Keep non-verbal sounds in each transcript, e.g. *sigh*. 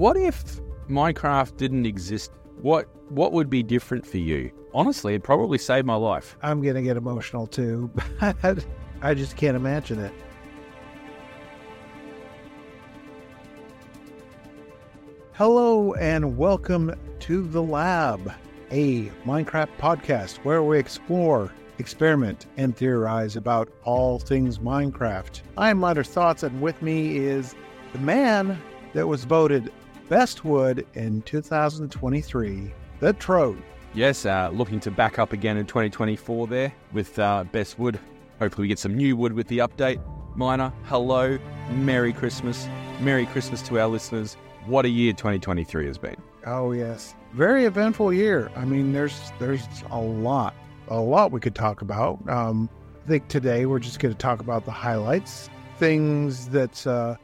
what if Minecraft didn't exist? What what would be different for you? Honestly, it'd probably save my life. I'm gonna get emotional too, *laughs* but I just can't imagine it. Hello and welcome to the lab, a Minecraft podcast where we explore, experiment, and theorize about all things Minecraft. I'm Miner Thoughts, and with me is the man that was voted best wood in 2023, the Trode. Yes, uh, looking to back up again in 2024 there with uh, best wood. Hopefully, we get some new wood with the update. Miner, hello, Merry Christmas. Merry Christmas to our listeners. What a year 2023 has been. Oh yes, very eventful year. I mean, there's there's a lot, a lot we could talk about. Um, I think today we're just going to talk about the highlights, things that uh,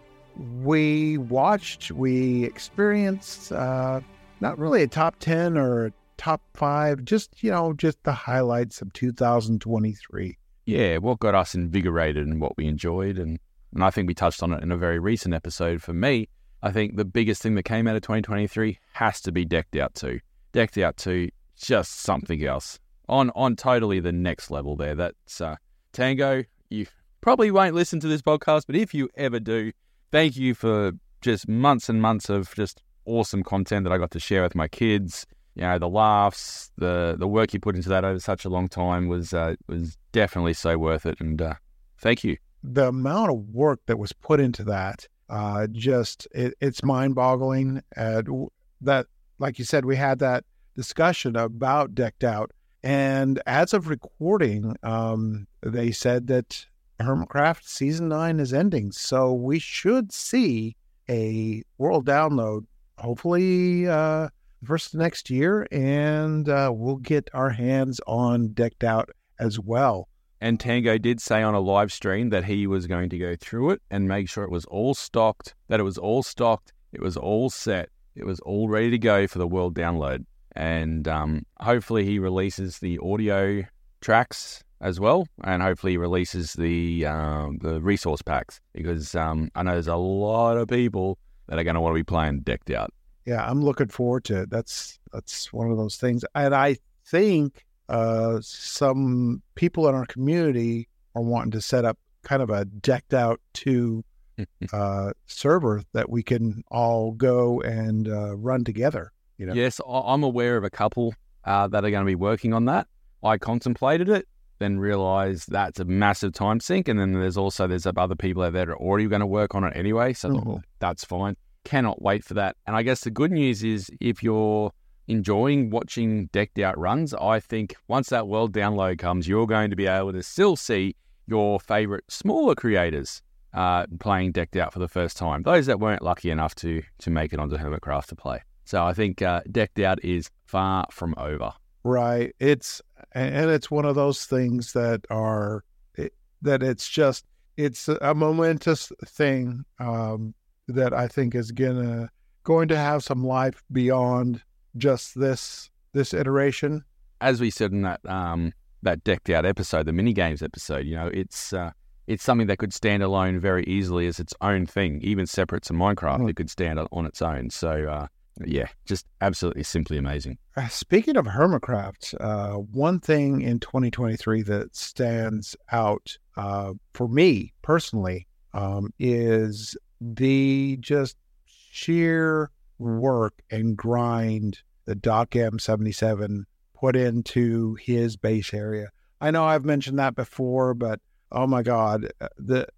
we watched, we experienced. Uh, not really a top ten or a top five, just you know, just the highlights of 2023. Yeah, what got us invigorated and what we enjoyed, and and I think we touched on it in a very recent episode. For me, I think the biggest thing that came out of 2023 has to be Decked Out 2. Decked Out 2, just something else. On on totally the next level there. That's uh, Tango. You probably won't listen to this podcast, but if you ever do, thank you for just months and months of just awesome content that I got to share with my kids. You know, the laughs, the the work you put into that over such a long time was uh, was definitely so worth it. And uh, thank you. The amount of work that was put into that uh, just it, it's mind-boggling. And that, like you said, we had that discussion about decked out, and as of recording, um, they said that Hermitcraft season nine is ending, so we should see a world download, hopefully uh, first next year, and uh, we'll get our hands on decked out as well. And Tango did say on a live stream that he was going to go through it and make sure it was all stocked, that it was all stocked, it was all set, it was all ready to go for the world download. And um, hopefully he releases the audio tracks as well, and hopefully releases the um, the resource packs because um, I know there's a lot of people that are going to want to be playing decked out. Yeah, I'm looking forward to it. That's that's one of those things, and I think uh, some people in our community are wanting to set up kind of a decked out to *laughs* uh, server that we can all go and uh, run together. You know? Yes, I'm aware of a couple uh, that are going to be working on that. I contemplated it, then realize that's a massive time sink, and then there's also there's other people out there that are already going to work on it anyway, so mm-hmm. that's fine. Cannot wait for that. And I guess the good news is if you're enjoying watching decked out runs, I think once that world download comes, you're going to be able to still see your favorite smaller creators uh, playing decked out for the first time. Those that weren't lucky enough to to make it onto Hermitcraft to play. So I think uh, decked out is far from over. Right. It's and it's one of those things that are it, that it's just it's a momentous thing um, that I think is gonna going to have some life beyond just this this iteration. As we said in that um, that decked out episode, the mini games episode, you know, it's uh, it's something that could stand alone very easily as its own thing, even separate to Minecraft. Mm. It could stand on its own. So uh, yeah, just absolutely simply amazing. Uh, speaking of Hermitcraft, uh, one thing in 2023 that stands out uh, for me personally um, is the just sheer work and grind that Doc M77 put into his base area. I know I've mentioned that before, but oh my God, uh, the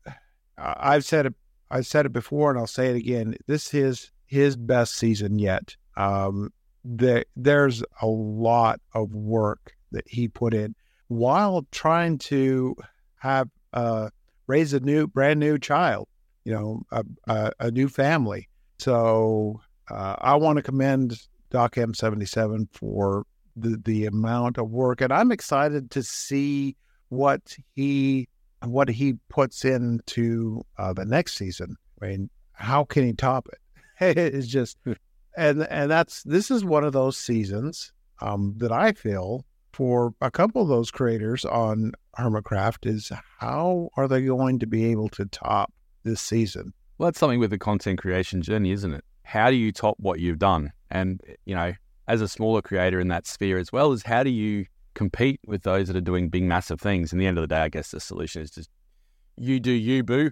I've said it. I said it before, and I'll say it again. This is his best season yet. Um, the, there's a lot of work that he put in while trying to have uh, raise a new, brand new child. You know, a, a, a new family. So uh, I want to commend Doc M77 for the, the amount of work. And I'm excited to see what he what he puts into uh, the next season. I mean, how can he top it? *laughs* it's just and and that's this is one of those seasons um, that I feel for a couple of those creators on Hermitcraft is how are they going to be able to top this season? Well, that's something with the content creation journey, isn't it? how do you top what you've done? And you know, as a smaller creator in that sphere as well, is how do you compete with those that are doing big, massive things? In the end of the day, I guess the solution is just you do you, boo,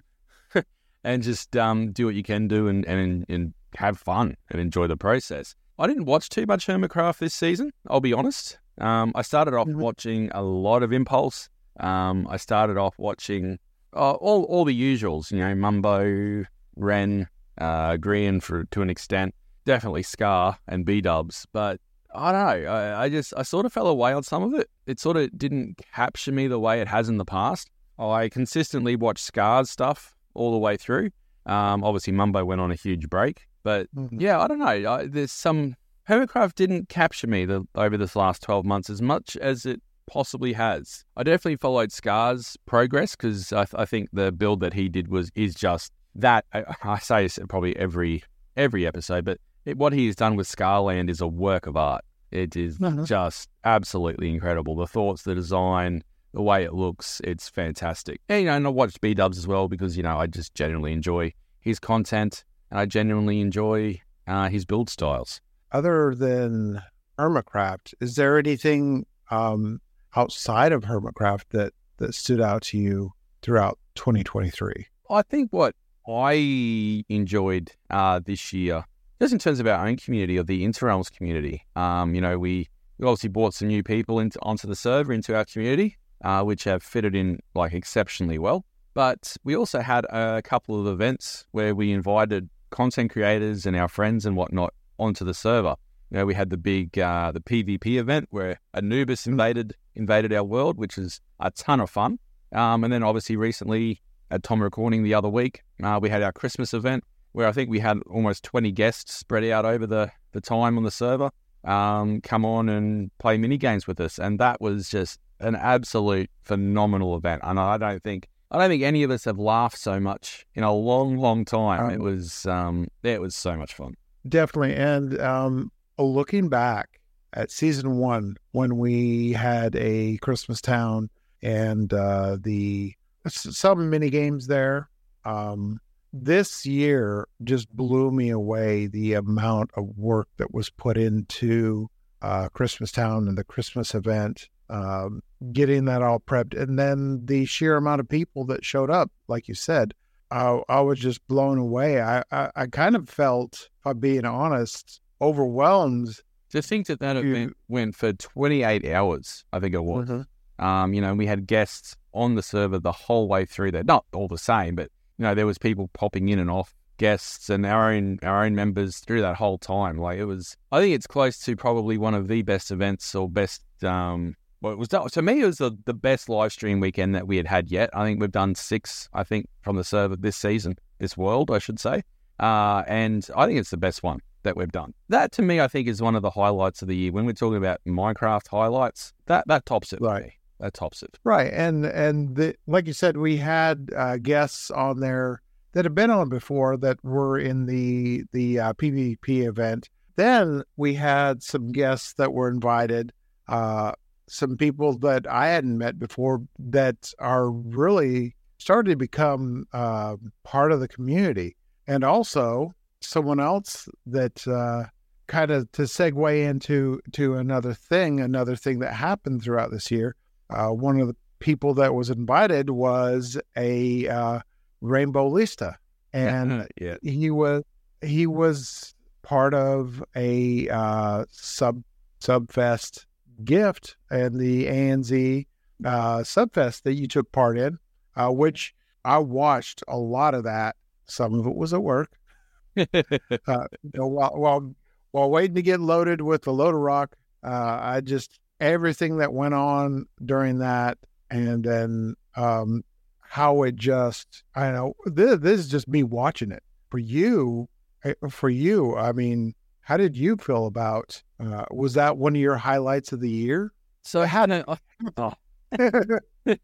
*laughs* and just um, do what you can do and, and and have fun and enjoy the process. I didn't watch too much Hermitcraft this season. I'll be honest. Um, I started off mm-hmm. watching a lot of Impulse. Um, I started off watching uh, all all the usuals. You know, Mumbo, Ren, uh, Grian for to an extent. Definitely Scar and B Dubs, but I don't know. I, I, just I sort of fell away on some of it. It sort of didn't capture me the way it has in the past. I consistently watch Scar's stuff all the way through. Um, obviously, Mumbo went on a huge break, but mm-hmm. yeah, I don't know. I, there's some Hermitcraft didn't capture me the, over this last 12 months as much as it possibly has. I definitely followed Scar's progress because I, I, think the build that he did was is just that. I, *laughs* I say this probably every every episode, but it, what he has done with Scarland is a work of art. It is *laughs* uh-huh. just absolutely incredible. The thoughts, the design, the way it looks, it's fantastic. And, you know, and I watched B Dubs as well because, you know, I just genuinely enjoy his content and I genuinely enjoy uh, his build styles other than Hermitcraft, is there anything um, outside of Hermitcraft that that stood out to you throughout 2023? I think what I enjoyed uh, this year, just in terms of our own community or the Interrealms community, um, you know, we, we obviously brought some new people into onto the server into our community, uh, which have fitted in like exceptionally well. But we also had a couple of events where we invited content creators and our friends and whatnot onto the server. You know, we had the big uh, the PvP event where Anubis invaded invaded our world, which is a ton of fun. Um, and then obviously recently at Tom Recording the other week, uh, we had our Christmas event where I think we had almost 20 guests spread out over the, the time on the server um, come on and play mini games with us. And that was just an absolute phenomenal event. And I don't think I don't think any of us have laughed so much in a long, long time. Um, it was um, it was so much fun. Definitely. And um, looking back at season one, when we had a Christmas town and uh, the some mini games there, um, this year just blew me away the amount of work that was put into uh, Christmas Town and the Christmas event, um, getting that all prepped, and then the sheer amount of people that showed up, like you said, I, I was just blown away. I, I, I, kind of felt, if I'm being honest, overwhelmed. To think that that event went for 28 hours, I think it was. Mm-hmm. Um, you know, we had guests on the server the whole way through there. Not all the same, but you know, there was people popping in and off, guests and our own our own members through that whole time. Like it was, I think it's close to probably one of the best events or best um, well, it was to me, it was the, the best live stream weekend that we had had yet. I think we've done six, I think, from the server this season, this world, I should say. Uh, and I think it's the best one that we've done. That to me, I think, is one of the highlights of the year. When we're talking about Minecraft highlights, that that tops it. Right. That tops it. Right. And and the, like you said, we had uh, guests on there that have been on before that were in the the uh, PvP event. Then we had some guests that were invited. Uh, some people that I hadn't met before that are really starting to become uh, part of the community. And also someone else that uh, kind of to segue into to another thing, another thing that happened throughout this year. Uh, one of the people that was invited was a uh, Rainbow Lista, and *laughs* yeah. he was he was part of a uh, sub subfest gift and the ANZ uh, Subfest that you took part in, uh, which I watched a lot of that. Some of it was at work. *laughs* uh, while, while while waiting to get loaded with the loader rock, uh, I just everything that went on during that, and then um, how it just I know this, this is just me watching it. For you, eh, for you, I mean, how did you feel about? Uh, was that one of your highlights of the year? So how did? Oh. *laughs*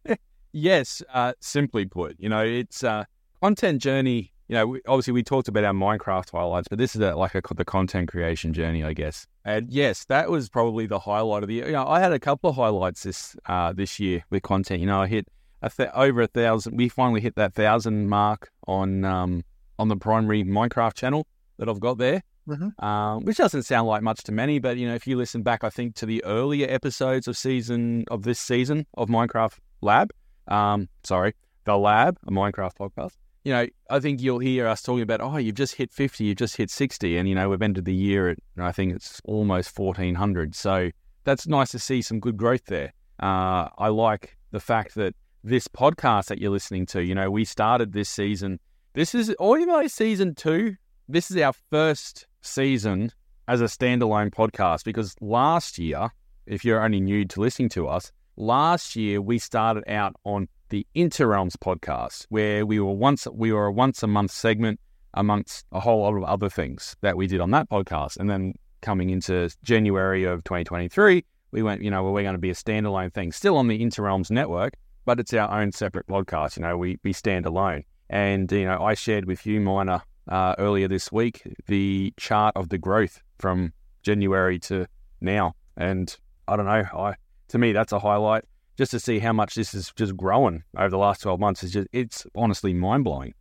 yes, uh, simply put, you know, it's uh, content journey. You know, we, obviously we talked about our Minecraft highlights, but this is a, like a, the content creation journey, I guess. And yes, that was probably the highlight of the year. You know, I had a couple of highlights this uh, this year with content. You know, I hit a th- over a thousand. We finally hit that thousand mark on um, on the primary Minecraft channel that I've got there, Mhm. um, which doesn't sound like much to many, but you know, if you listen back, I think to the earlier episodes of season of this season of Minecraft Lab, um, sorry, the Lab, a Minecraft podcast. You know, I think you'll hear us talking about, oh, you've just hit 50, you've just hit 60. And, you know, we've ended the year at, I think it's almost 1400. So that's nice to see some good growth there. Uh, I like the fact that this podcast that you're listening to, you know, we started this season. This is, or even though season two, this is our first season as a standalone podcast because last year, if you're only new to listening to us, last year we started out on the Interrealms podcast, where we were once we were a once a month segment amongst a whole lot of other things that we did on that podcast. And then coming into January of 2023, we went, you know, well, we're going to be a standalone thing, still on the Interrealms network, but it's our own separate podcast. You know, we we stand alone. And you know, I shared with you, Miner, uh, earlier this week, the chart of the growth from January to now, and I don't know, I to me that's a highlight just to see how much this is just growing over the last 12 months is just it's honestly mind-blowing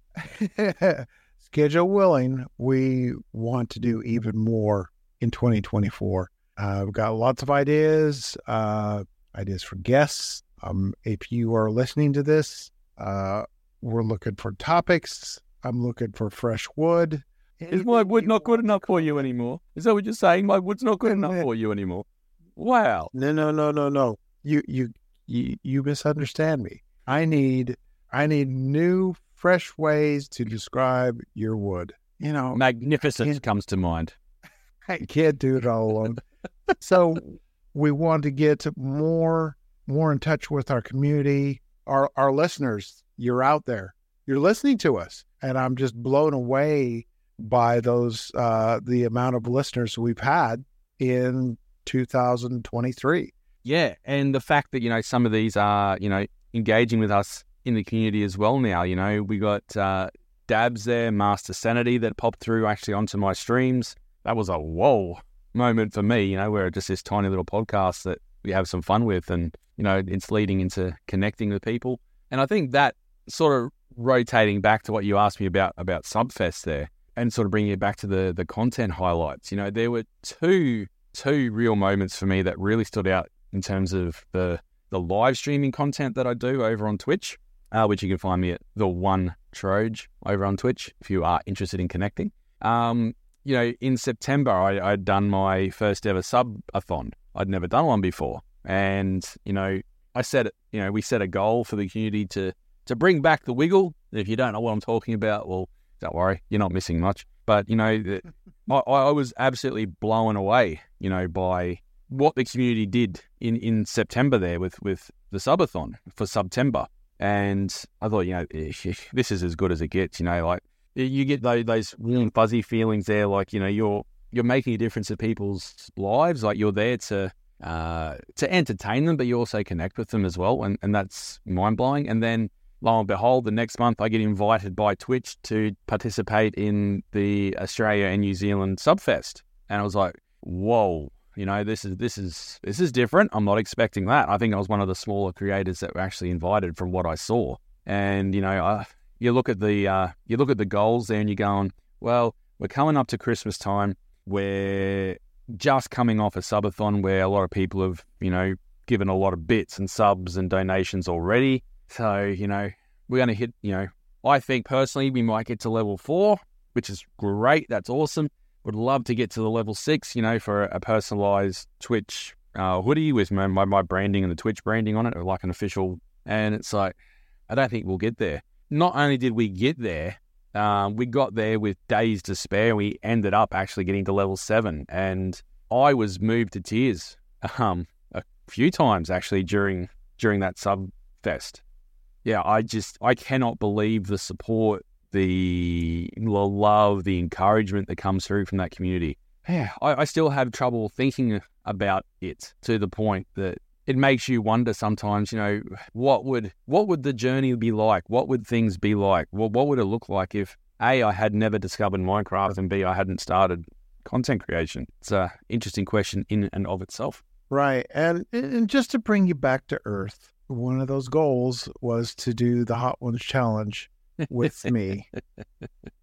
*laughs* Schedule willing, we want to do even more in 2024. Uh, we've got lots of ideas, uh, ideas for guests. Um, if you are listening to this, uh, we're looking for topics. I'm looking for fresh wood. is my wood not good enough for you anymore is that what you're saying my wood's not good enough for you anymore wow No, no, no, no, no. You, you, you, you misunderstand me. I need, I need new, fresh ways to describe your wood. You know, magnificent comes to mind *laughs* I can't do it all alone. so we want to get more, more in touch with our community, our, our listeners. You're out there. You're listening to us, and I'm just blown away by those, uh, the amount of listeners we've had in 2023. Yeah, and the fact that you know some of these are you know engaging with us in the community as well now. You know, we got uh, Dabs there, Master Sanity that popped through actually onto my streams. That was a whoa moment for me. You know, we're just this tiny little podcast that we have some fun with, and you know, it's leading into connecting with people. And I think that sort of rotating back to what you asked me about about Subfest there, and sort of bringing it back to the the content highlights. You know, there were two two real moments for me that really stood out in terms of the the live streaming content that I do over on Twitch, uh, which you can find me at the One Troge over on Twitch if you are interested in connecting. Um, you know, in September I, I'd done my first ever subathon. I'd never done one before, and you know, I set. You know, we set a goal for the community to to bring back the wiggle. If you don't know what I'm talking about, well, don't worry, you're not missing much. But you know, the, *laughs* I, I was absolutely blown away. You know, by what the community did in, in September there with, with the subathon for September. And I thought, you know, *laughs* this is as good as it gets, you know, like you get those, those really fuzzy feelings there, like, you know, you're, you're making a difference to people's lives. Like you're there to, uh, to entertain them, but you also connect with them as well. And, and that's mind blowing. And then lo and behold, the next month I get invited by Twitch to participate in the Australia and New Zealand Subfest. And I was like, whoa, you know, this is this is this is different. I'm not expecting that. I think I was one of the smaller creators that were actually invited from what I saw. And you know, I, you look at the uh, you look at the goals there, and you're going, well, we're coming up to Christmas time. We're just coming off a subathon where a lot of people have, you know, given a lot of bits and subs and donations already. So you know, we're going to hit. You know, I think personally we might get to level four, which is great. That's awesome. Would love to get to the level six, you know, for a personalized Twitch uh, hoodie with my, my, my branding and the Twitch branding on it, or like an official. And it's like, I don't think we'll get there. Not only did we get there, um, we got there with days to spare. We ended up actually getting to level seven, and I was moved to tears *laughs* um, a few times actually during during that sub fest. Yeah, I just I cannot believe the support the love, the encouragement that comes through from that community. Yeah, I, I, still have trouble thinking about it to the point that it makes you wonder sometimes. You know, what would what would the journey be like? What would things be like? What what would it look like if a I had never discovered Minecraft and b I hadn't started content creation? It's a interesting question in and of itself. Right, and and just to bring you back to earth, one of those goals was to do the Hot Ones challenge with *laughs* me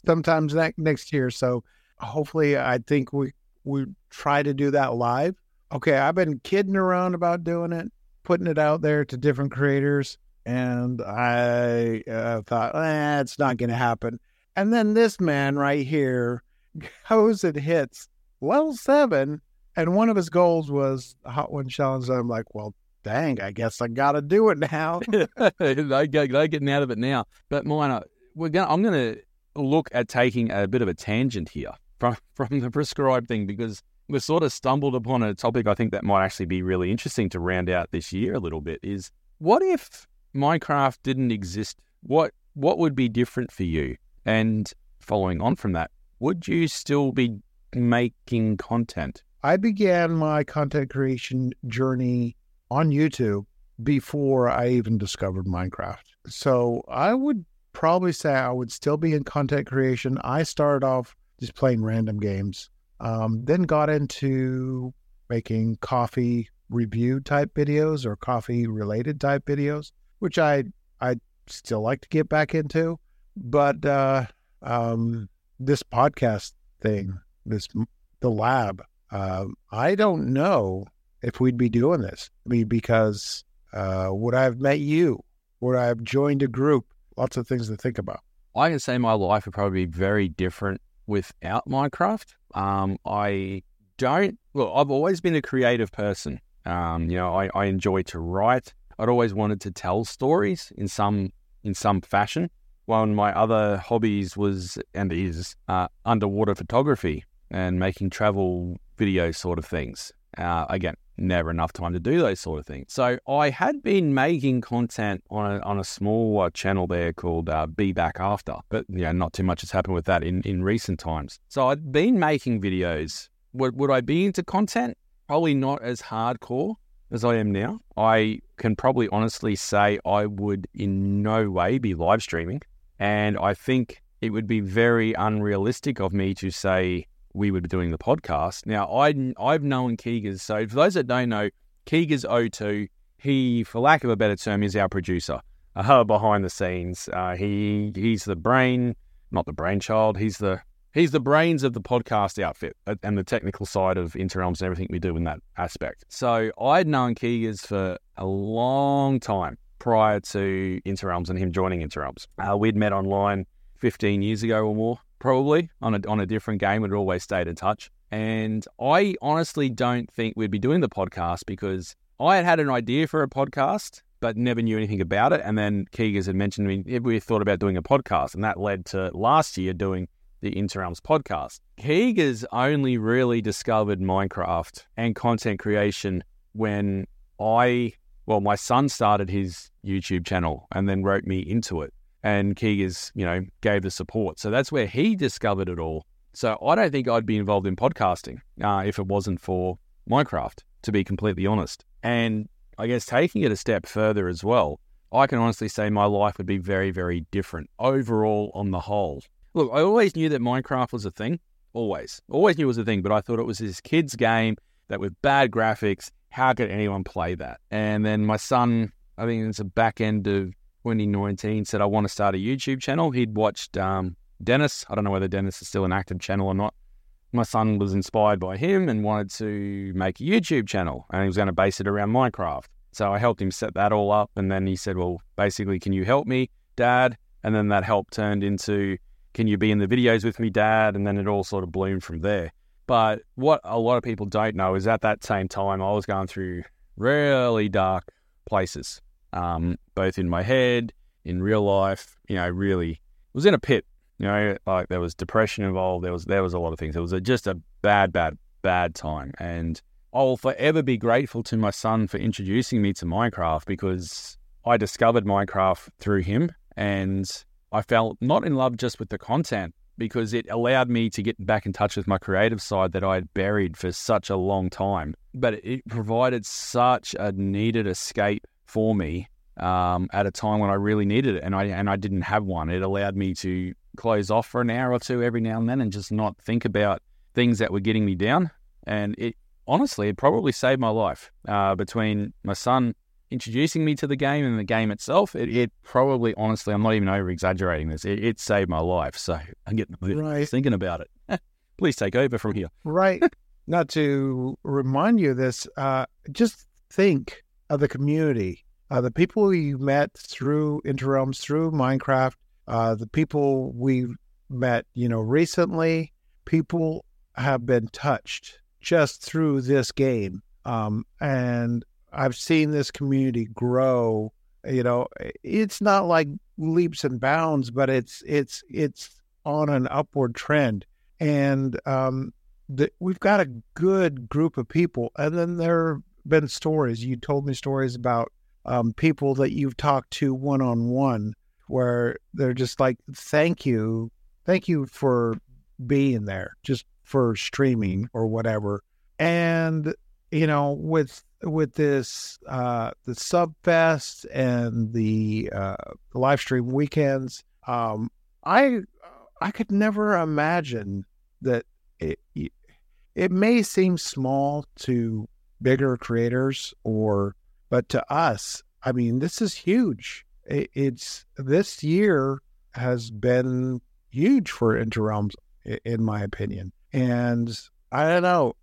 sometimes that next year. So hopefully, I think we we try to do that live. Okay, I've been kidding around about doing it, putting it out there to different creators, and I uh, thought, eh, it's not going to happen. And then this man right here *laughs* goes and hits level seven, and one of his goals was Hot One Challenge. I'm like, well, dang, I guess I got to do it now. *laughs* they go, they getting out of it now. But mine, we're going. I'm going to look at taking a bit of a tangent here from *laughs* from the prescribed thing because we've sort of stumbled upon a topic I think that might actually be really interesting to round out this year a little bit. Is what if Minecraft didn't exist? What what would be different for you? And following on from that, would you still be making content? I began my content creation journey on YouTube before I even discovered Minecraft. So I would probably say I would still be in content creation. I started off just playing random games, um, then got into making coffee review type videos or coffee related type videos, which I I still like to get back into. But uh, um, this podcast thing, this the lab, uh, I don't know if we'd be doing this. I mean, because uh, would I have met you? Would I have joined a group? Lots of things to think about. I can say my life would probably be very different without Minecraft. Um, I don't. Well, I've always been a creative person. Um, you know, I, I enjoy to write. I'd always wanted to tell stories in some in some fashion. One of my other hobbies was and is uh, underwater photography and making travel video sort of things. Uh, again, never enough time to do those sort of things. So I had been making content on a, on a small uh, channel there called uh, Be Back After, but you know, not too much has happened with that in, in recent times. So I'd been making videos. Would, would I be into content? Probably not as hardcore as I am now. I can probably honestly say I would in no way be live streaming. And I think it would be very unrealistic of me to say we would be doing the podcast. Now, I, I've known Keegers. So, for those that don't know, Keegers O2, he, for lack of a better term, is our producer uh, behind the scenes. Uh, he He's the brain, not the brainchild. He's the he's the brains of the podcast outfit uh, and the technical side of Interrealms and everything we do in that aspect. So, I'd known Keegers for a long time prior to Interrealms and him joining Interrealms. Uh, we'd met online 15 years ago or more probably on a on a different game. We'd always stayed in touch. And I honestly don't think we'd be doing the podcast because I had had an idea for a podcast, but never knew anything about it. And then Keegers had mentioned to me we thought about doing a podcast, and that led to last year doing the Interrealms podcast. Keegers only really discovered Minecraft and content creation when I, well, my son started his YouTube channel and then wrote me into it and Keegers, you know, gave the support. So that's where he discovered it all. So I don't think I'd be involved in podcasting uh, if it wasn't for Minecraft, to be completely honest. And I guess taking it a step further as well, I can honestly say my life would be very, very different overall on the whole. Look, I always knew that Minecraft was a thing. Always. Always knew it was a thing, but I thought it was this kid's game that with bad graphics, how could anyone play that? And then my son, I think it's the back end of 2019 said, I want to start a YouTube channel. He'd watched um, Dennis. I don't know whether Dennis is still an active channel or not. My son was inspired by him and wanted to make a YouTube channel and he was going to base it around Minecraft. So I helped him set that all up. And then he said, Well, basically, can you help me, Dad? And then that help turned into, Can you be in the videos with me, Dad? And then it all sort of bloomed from there. But what a lot of people don't know is at that same time, I was going through really dark places um, both in my head, in real life. You know, really was in a pit. You know, like there was depression involved. There was there was a lot of things. It was a, just a bad, bad, bad time. And I'll forever be grateful to my son for introducing me to Minecraft because I discovered Minecraft through him, and I felt not in love just with the content because it allowed me to get back in touch with my creative side that I had buried for such a long time. But it provided such a needed escape for me um, at a time when I really needed it, and I and I didn't have one. It allowed me to close off for an hour or two every now and then, and just not think about things that were getting me down. And it honestly, it probably saved my life. Uh, between my son introducing me to the game and the game itself, it, it probably, honestly, I'm not even over exaggerating this. It, it, saved my life. So I'm getting right. thinking about it. *laughs* please take over from here. Right. *laughs* Not to remind you of this, uh, just think of the community, uh, the people you met through Interrealms, through Minecraft, uh, the people we've met, you know, recently. People have been touched just through this game, um, and I've seen this community grow. You know, it's not like leaps and bounds, but it's it's it's on an upward trend, and um, the, we've got a good group of people. And then there been stories. You told me stories about um, people that you've talked to one on one, where they're just like, "Thank you, thank you for being there, just for streaming or whatever." And you know, with with this uh, the Subfest and the, uh, live stream weekends, um, I I could never imagine that it, it may seem small to bigger creators or but to us i mean this is huge. It, it's this year has been huge for interrealms in my opinion. And i don't know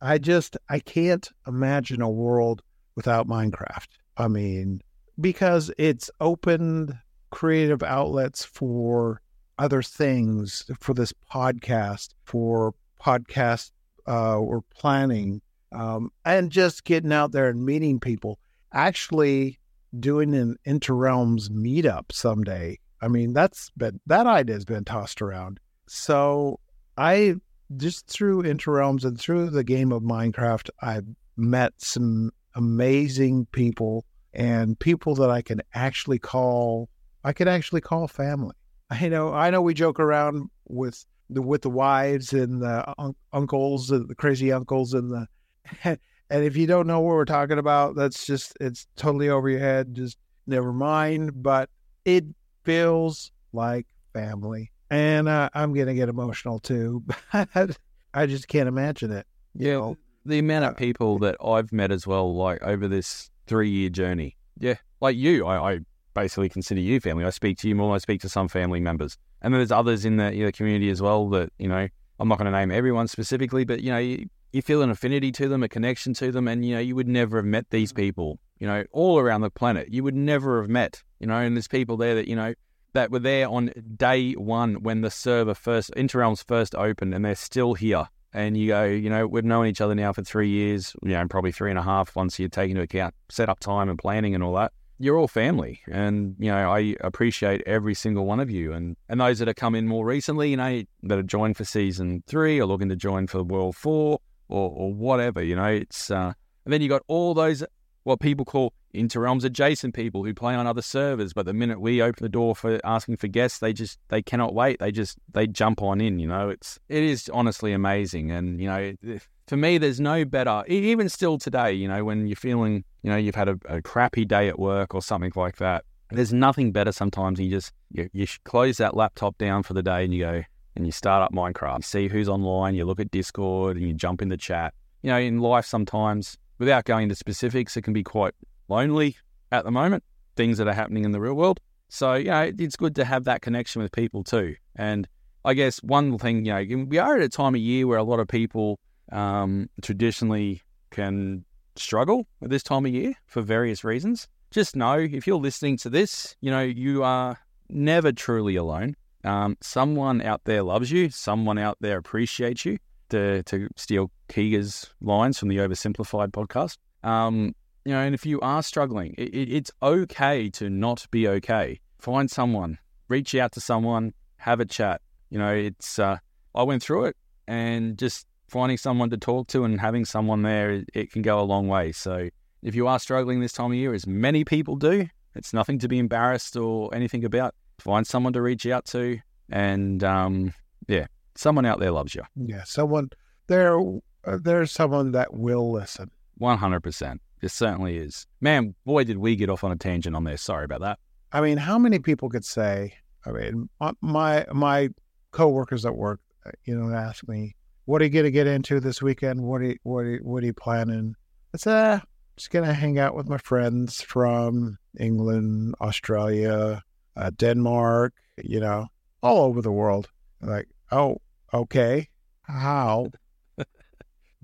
i just i can't imagine a world without minecraft. I mean because it's opened creative outlets for other things for this podcast for podcast uh, or planning um, and just getting out there and meeting people. Actually, doing an interrealms meetup someday. I mean, that's been that idea has been tossed around. So I just through interrealms and through the game of Minecraft, I've met some amazing people and people that I can actually call I could actually call family. *laughs* I know I know we joke around with the with the wives and the un- uncles, the crazy uncles, and the *laughs* and if you don't know what we're talking about, that's just it's totally over your head. Just never mind. But it feels like family, and uh, I'm gonna get emotional too. *laughs* but I just can't imagine it. Yeah, know? the amount of people that I've met as well, like over this three year journey. Yeah, like you, I, I basically consider you family. I speak to you more than I speak to some family members. And then there's others in the, the community as well that, you know, I'm not going to name everyone specifically, but, you know, you, you feel an affinity to them, a connection to them, and, you know, you would never have met these people, you know, all around the planet. You would never have met, you know, and there's people there that, you know, that were there on day one when the server first, Interrealms first opened, and they're still here. And you go, you know, we've known each other now for three years, you know, probably three and a half once you take into account setup time and planning and all that you're all family, and you know I appreciate every single one of you, and and those that have come in more recently, you know, that have joined for season three or looking to join for World Four or or whatever, you know, it's uh, and then you got all those what people call interrealms adjacent people who play on other servers, but the minute we open the door for asking for guests, they just they cannot wait. They just they jump on in. You know, it's it is honestly amazing, and you know, for me, there's no better. Even still today, you know, when you're feeling, you know, you've had a, a crappy day at work or something like that. There's nothing better sometimes. You just you, you close that laptop down for the day and you go and you start up Minecraft. You see who's online. You look at Discord and you jump in the chat. You know, in life sometimes without going into specifics, it can be quite lonely at the moment, things that are happening in the real world. So, you know, it's good to have that connection with people too. And I guess one thing, you know, we are at a time of year where a lot of people um, traditionally can struggle at this time of year for various reasons. Just know if you're listening to this, you know, you are never truly alone. Um, someone out there loves you, someone out there appreciates you. To, to steal Keegers' lines from the Oversimplified podcast. Um, you know, and if you are struggling, it, it, it's okay to not be okay. Find someone, reach out to someone, have a chat. You know, it's uh, I went through it, and just finding someone to talk to and having someone there, it, it can go a long way. So if you are struggling this time of year, as many people do, it's nothing to be embarrassed or anything about. Find someone to reach out to, and um, yeah, someone out there loves you. Yeah, someone there. Uh, there's someone that will listen. One hundred percent. It certainly is. Man, boy, did we get off on a tangent on this. Sorry about that. I mean, how many people could say? I mean, my my coworkers at work, uh, you know, ask me, "What are you going to get into this weekend? What are you, what are you, what are you planning?" I said, ah, "Just going to hang out with my friends from England, Australia, uh, Denmark, you know, all over the world." Like, oh, okay. how *laughs*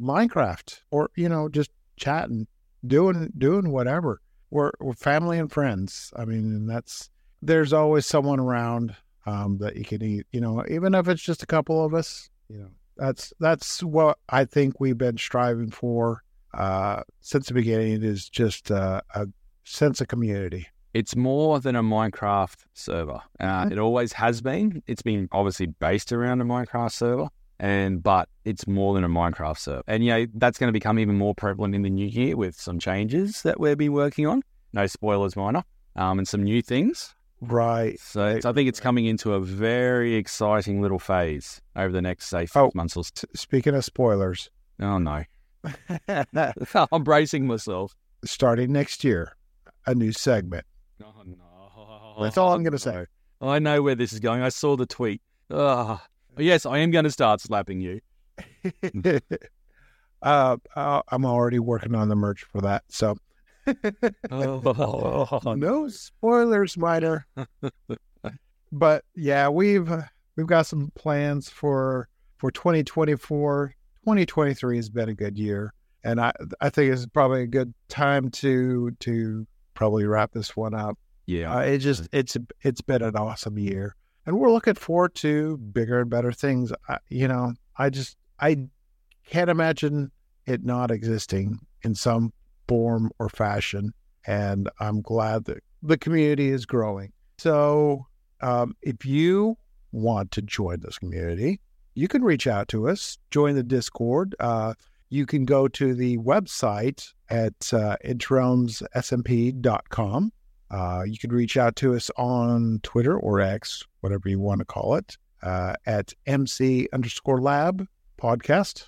Minecraft or you know just chatting, doing doing whatever. We're we're family and friends. I mean, and that's there's always someone around um, that you can eat. You know, even if it's just a couple of us. You know, that's that's what I think we've been striving for uh, since the beginning. Is just uh, a sense of community. It's more than a Minecraft server. Uh, Mhm. It always has been. It's been obviously based around a Minecraft server, and but it's more than a Minecraft server. And you know that's going to become even more prevalent in the new year with some changes that we've been working on. No spoilers, Miner, um, and some new things. Right. So, so I think it's coming into a very exciting little phase over the next say six Oh. months or. So. Speaking of spoilers, Oh no, *laughs* *laughs* I'm bracing myself. starting next year, a new segment. Oh *laughs* no, That's all I'm gonna say. I know where this is going. I saw the tweet. Ah, yes, I am going to start slapping you. *laughs* uh, uh, I'm already working on the merch for that. So Oh, *laughs* no spoilers, Miner. but yeah, we've we've got some plans for for 2024. 2023 has been a good year, and I I think it's probably a good time to to probably wrap this one up. Yeah, Uh, it just it's it's been an awesome year, and we're looking forward to bigger and better things. I, you know, I just I can't imagine it not existing in some form or fashion, and I'm glad that the community is growing. So, um, if you want to join this community, you can reach out to us, join the Discord. Uh, you can go to the website at uh, interrealms.smp.com. Uh, you can reach out to us on Twitter or X, whatever you want to call it, uh, at MC underscore lab podcast.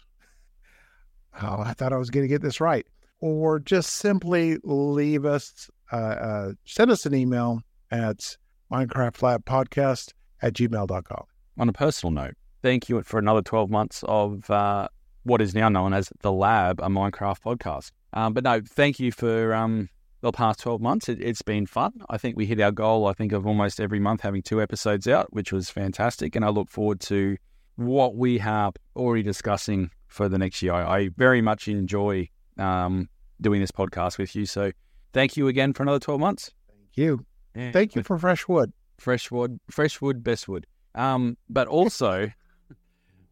Oh, I thought I was going to get this right. Or just simply leave us, uh, uh, send us an email at minecraftlabpodcast at gmail.com. on a personal note, thank you for another 12 months of uh, what is now known as The Lab, a Minecraft podcast. Um, but no, thank you for um, the past 12 months. It, it's been fun. I think we hit our goal, I think, of almost every month having two episodes out, which was fantastic. And I look forward to what we have already discussing for the next year. I, I very much enjoy um, doing this podcast with you. So thank you again for another 12 months. Thank you. Yeah. Thank you for fresh wood. fresh wood, fresh wood, best wood. Um, but also,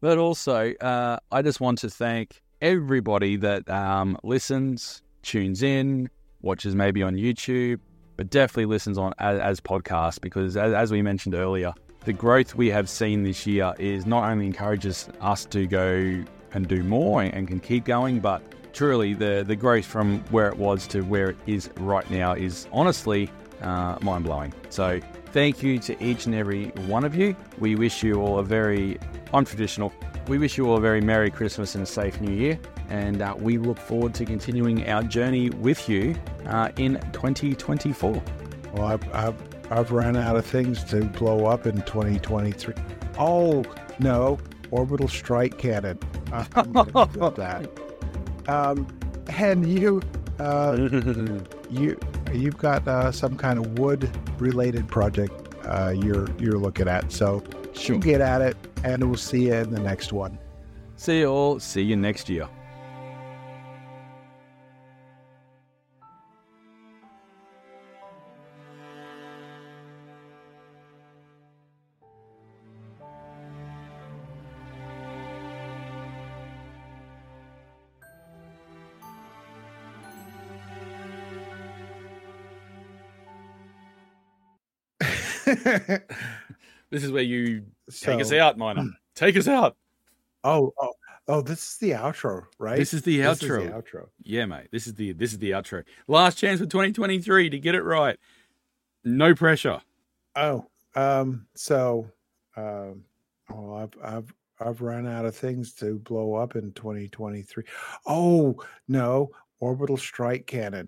but also, uh, I just want to thank everybody that um, listens, tunes in, watches maybe on YouTube, but definitely listens on as, as podcasts because, as, as we mentioned earlier, the growth we have seen this year is not only encourages us to go and do more and, and can keep going, but truly the the growth from where it was to where it is right now is honestly uh, mind blowing. So thank you to each and every one of you. We wish you all a very untraditional. We wish you all a very Merry Christmas and a safe New Year. And uh, we look forward to continuing our journey with you uh, in 2024. Well, I've, I've, I've run out of things to blow up in 2023. Oh, no, orbital strike cannon. *laughs* I'm that. *laughs* Um, and you, uh, *laughs* you, you've got uh, some kind of wood-related project uh, you're you're looking at. So Sure. get at it, and we'll see you in the next one. See you all. See you next year. *laughs* This is where you take us out, Miner. *clears throat* Take us out. Oh, oh, oh! This is the outro, right? This is the This is outro. the outro. Yeah, mate. This is the this is the outro. Last chance for 2023 to get it right. No pressure. Oh, um, so, um, oh, I've, I've, I've run out of things to blow up in 2023. Oh, no, orbital strike cannon.